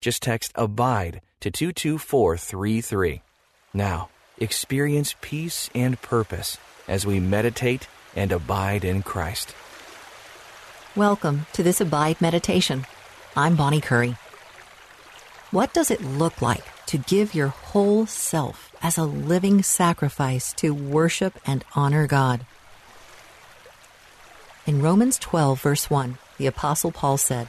Just text ABIDE to 22433. Now, experience peace and purpose as we meditate and abide in Christ. Welcome to this Abide Meditation. I'm Bonnie Curry. What does it look like to give your whole self as a living sacrifice to worship and honor God? In Romans 12, verse 1, the Apostle Paul said,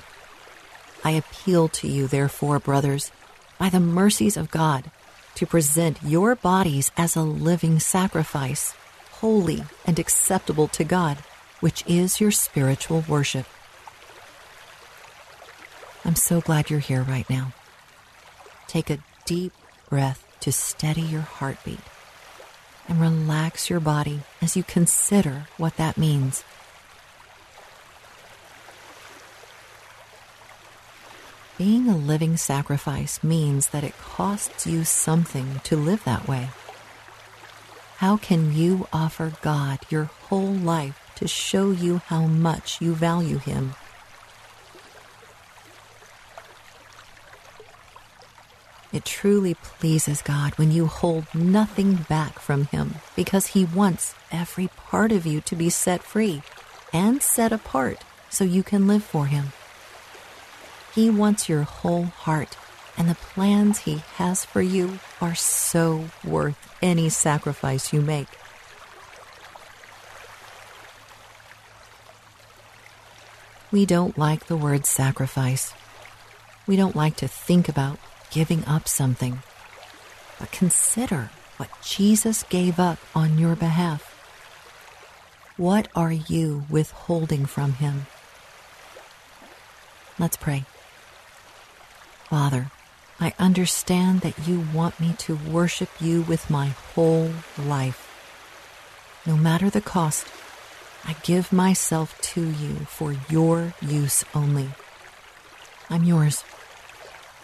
I appeal to you, therefore, brothers, by the mercies of God, to present your bodies as a living sacrifice, holy and acceptable to God, which is your spiritual worship. I'm so glad you're here right now. Take a deep breath to steady your heartbeat and relax your body as you consider what that means. Being a living sacrifice means that it costs you something to live that way. How can you offer God your whole life to show you how much you value Him? It truly pleases God when you hold nothing back from Him because He wants every part of you to be set free and set apart so you can live for Him. He wants your whole heart, and the plans He has for you are so worth any sacrifice you make. We don't like the word sacrifice. We don't like to think about giving up something. But consider what Jesus gave up on your behalf. What are you withholding from Him? Let's pray. Father, I understand that you want me to worship you with my whole life. No matter the cost, I give myself to you for your use only. I'm yours.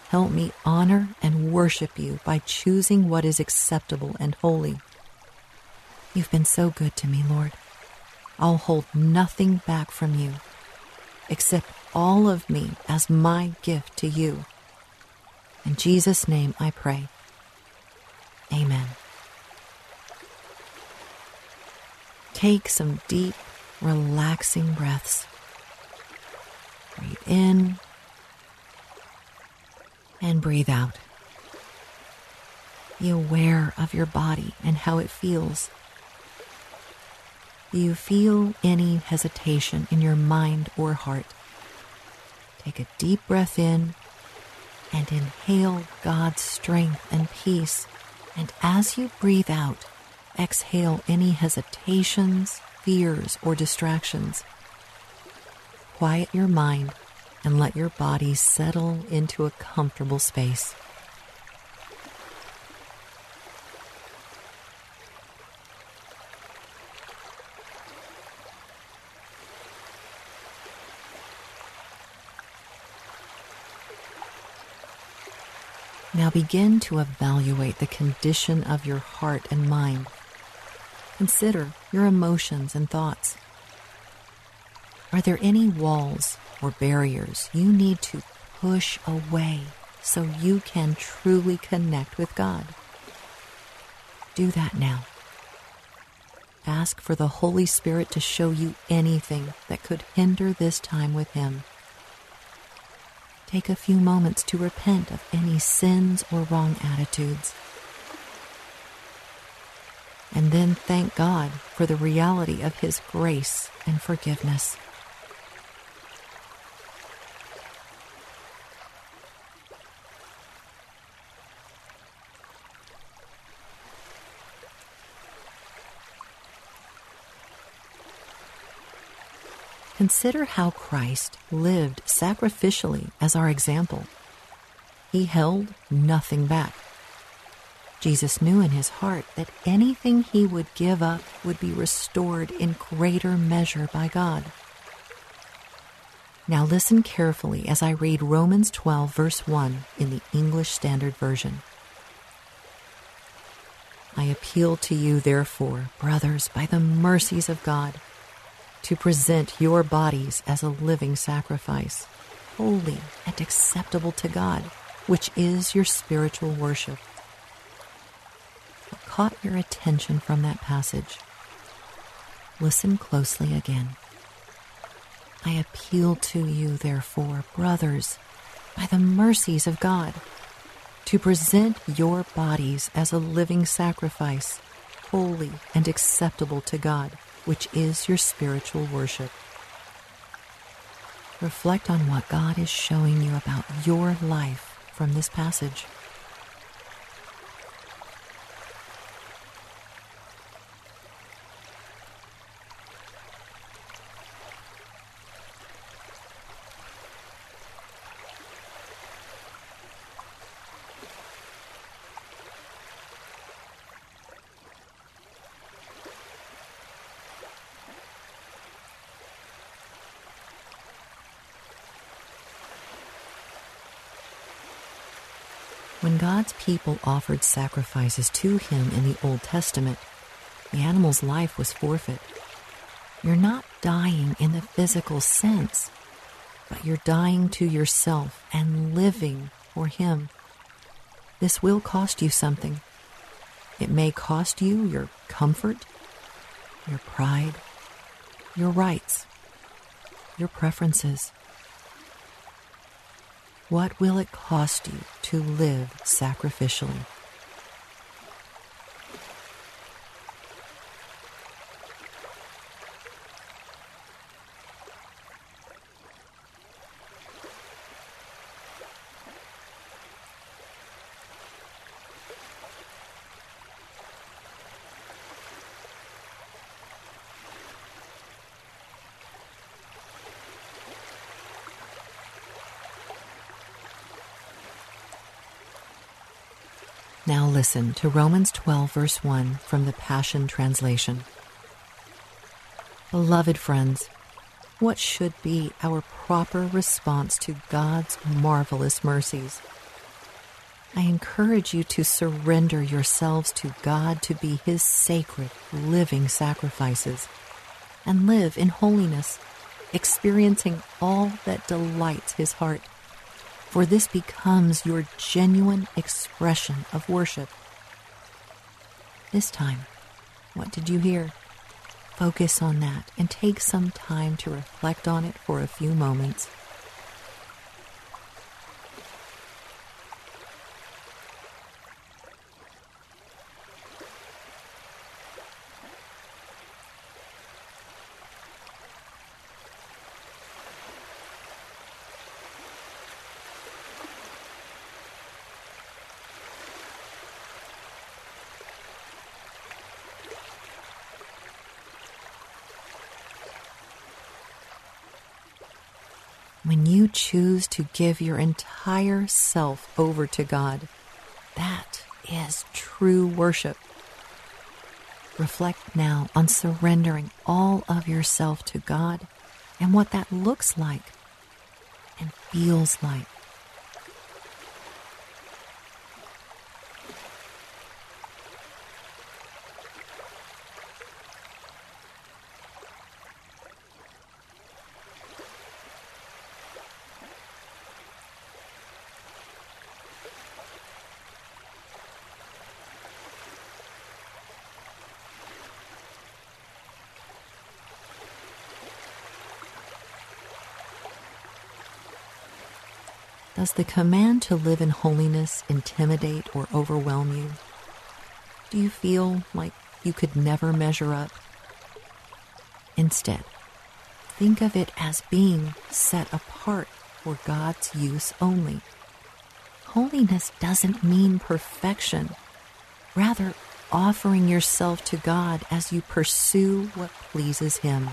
Help me honor and worship you by choosing what is acceptable and holy. You've been so good to me, Lord. I'll hold nothing back from you. Accept all of me as my gift to you. In Jesus' name I pray. Amen. Take some deep, relaxing breaths. Breathe in and breathe out. Be aware of your body and how it feels. Do you feel any hesitation in your mind or heart? Take a deep breath in and inhale God's strength and peace. And as you breathe out, exhale any hesitations, fears, or distractions. Quiet your mind and let your body settle into a comfortable space. Begin to evaluate the condition of your heart and mind. Consider your emotions and thoughts. Are there any walls or barriers you need to push away so you can truly connect with God? Do that now. Ask for the Holy Spirit to show you anything that could hinder this time with Him. Take a few moments to repent of any sins or wrong attitudes. And then thank God for the reality of His grace and forgiveness. Consider how Christ lived sacrificially as our example. he held nothing back. Jesus knew in his heart that anything he would give up would be restored in greater measure by God. Now listen carefully as I read Romans 12, verse 1 in the English Standard Version. I appeal to you, therefore, brothers, by the mercies of God, to present your bodies as a living sacrifice, holy and acceptable to God, which is your spiritual worship What caught your attention from that passage. Listen closely again. I appeal to you, therefore, brothers, by the mercies of God, to present your bodies as a living sacrifice, holy and acceptable to God, which is your spiritual worship. Reflect on what God is showing you about your life from this passage. When God's people offered sacrifices to Him in the Old Testament, the animal's life was forfeit. You're not dying in the physical sense, but you're dying to yourself and living for Him. This will cost you something. It may cost you your comfort, your pride, your rights, your preferences. What will it cost you to live sacrificially? Now listen to Romans 12, verse 1 from the Passion Translation. Beloved friends, what should be our proper response to God's marvelous mercies? I encourage you to surrender yourselves to God to be His sacred, living sacrifices and live in holiness, experiencing all that delights His heart for this becomes your genuine expression of worship. This time, what did you hear? Focus on that and take some time to reflect on it for a few moments. When you choose to give your entire self over to God, that is true worship. Reflect now on surrendering all of yourself to God and what that looks like and feels like. Does the command to live in holiness intimidate or overwhelm you? Do you feel like you could never measure up? Instead, think of it as being set apart for God's use only. Holiness doesn't mean perfection, rather, offering yourself to God as you pursue what pleases Him.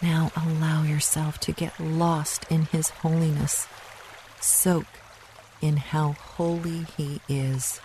Now allow yourself to get lost in His holiness soak in how holy He is.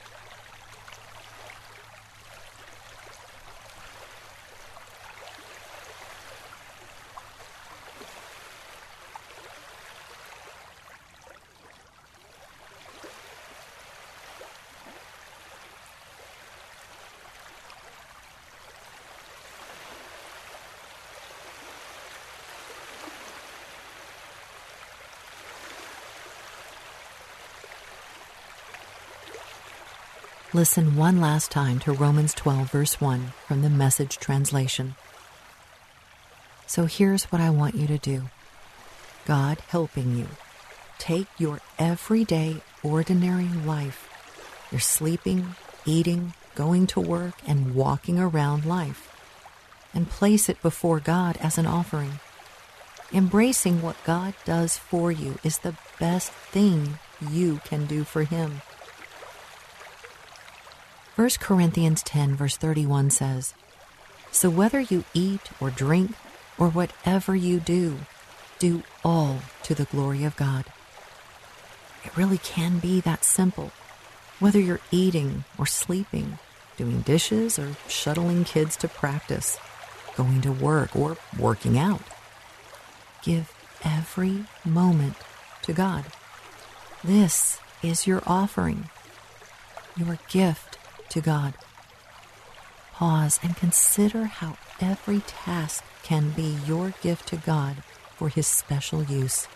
Listen one last time to Romans 12, verse 1 from the Message translation. So here's what I want you to do God helping you. Take your everyday, ordinary life, your sleeping, eating, going to work, and walking around life, and place it before God as an offering. Embracing what God does for you is the best thing you can do for Him. 1 Corinthians 10, verse 31 says, So whether you eat or drink or whatever you do, do all to the glory of God. It really can be that simple. Whether you're eating or sleeping, doing dishes or shuttling kids to practice, going to work or working out. Give every moment to God. This is your offering, your gift to God. Pause and consider how every task can be your gift to God for His special use.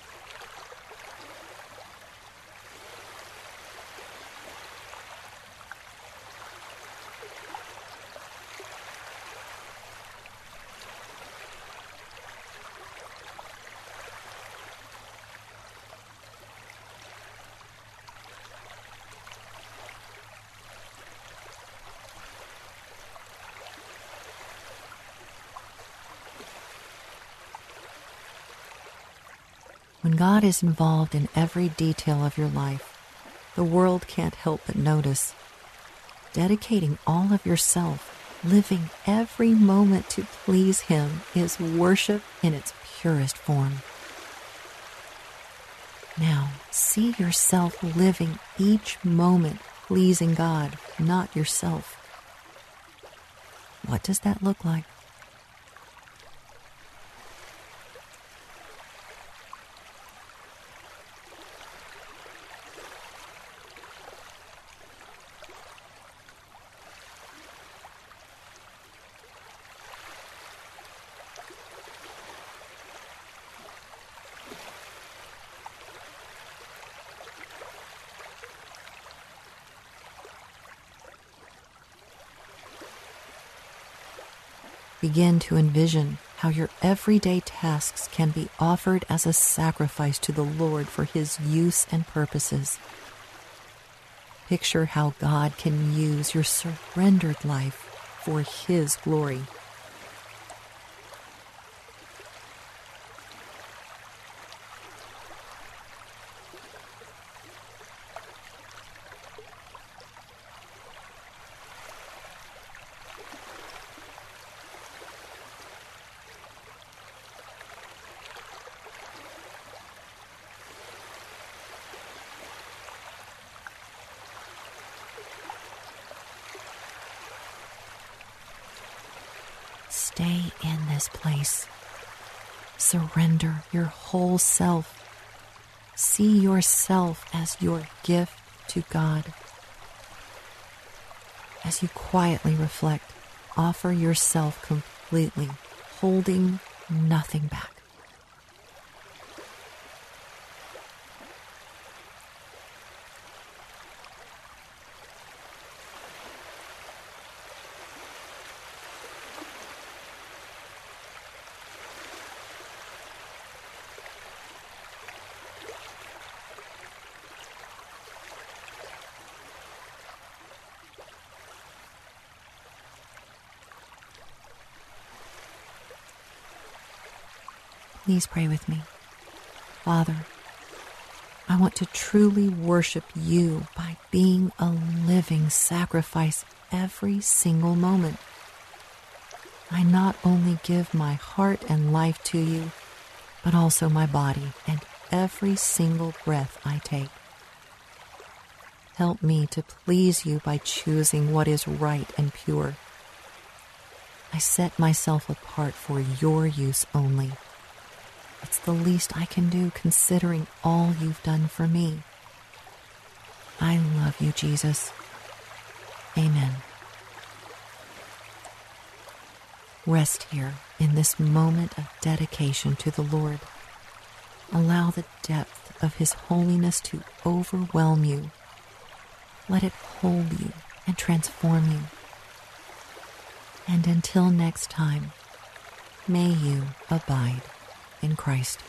When God is involved in every detail of your life, the world can't help but notice. Dedicating all of yourself, living every moment to please Him, is worship in its purest form. Now, see yourself living each moment pleasing God, not yourself. What does that look like? Begin to envision how your everyday tasks can be offered as a sacrifice to the Lord for His use and purposes. Picture how God can use your surrendered life for His glory. Stay in this place. Surrender your whole self. See yourself as your gift to God. As you quietly reflect, offer yourself completely, holding nothing back. Please pray with me. Father, I want to truly worship you by being a living sacrifice every single moment. I not only give my heart and life to you, but also my body and every single breath I take. Help me to please you by choosing what is right and pure. I set myself apart for your use only. It's the least I can do considering all you've done for me. I love you, Jesus. Amen. Rest here in this moment of dedication to the Lord. Allow the depth of His holiness to overwhelm you. Let it hold you and transform you. And until next time, may you abide in Christ.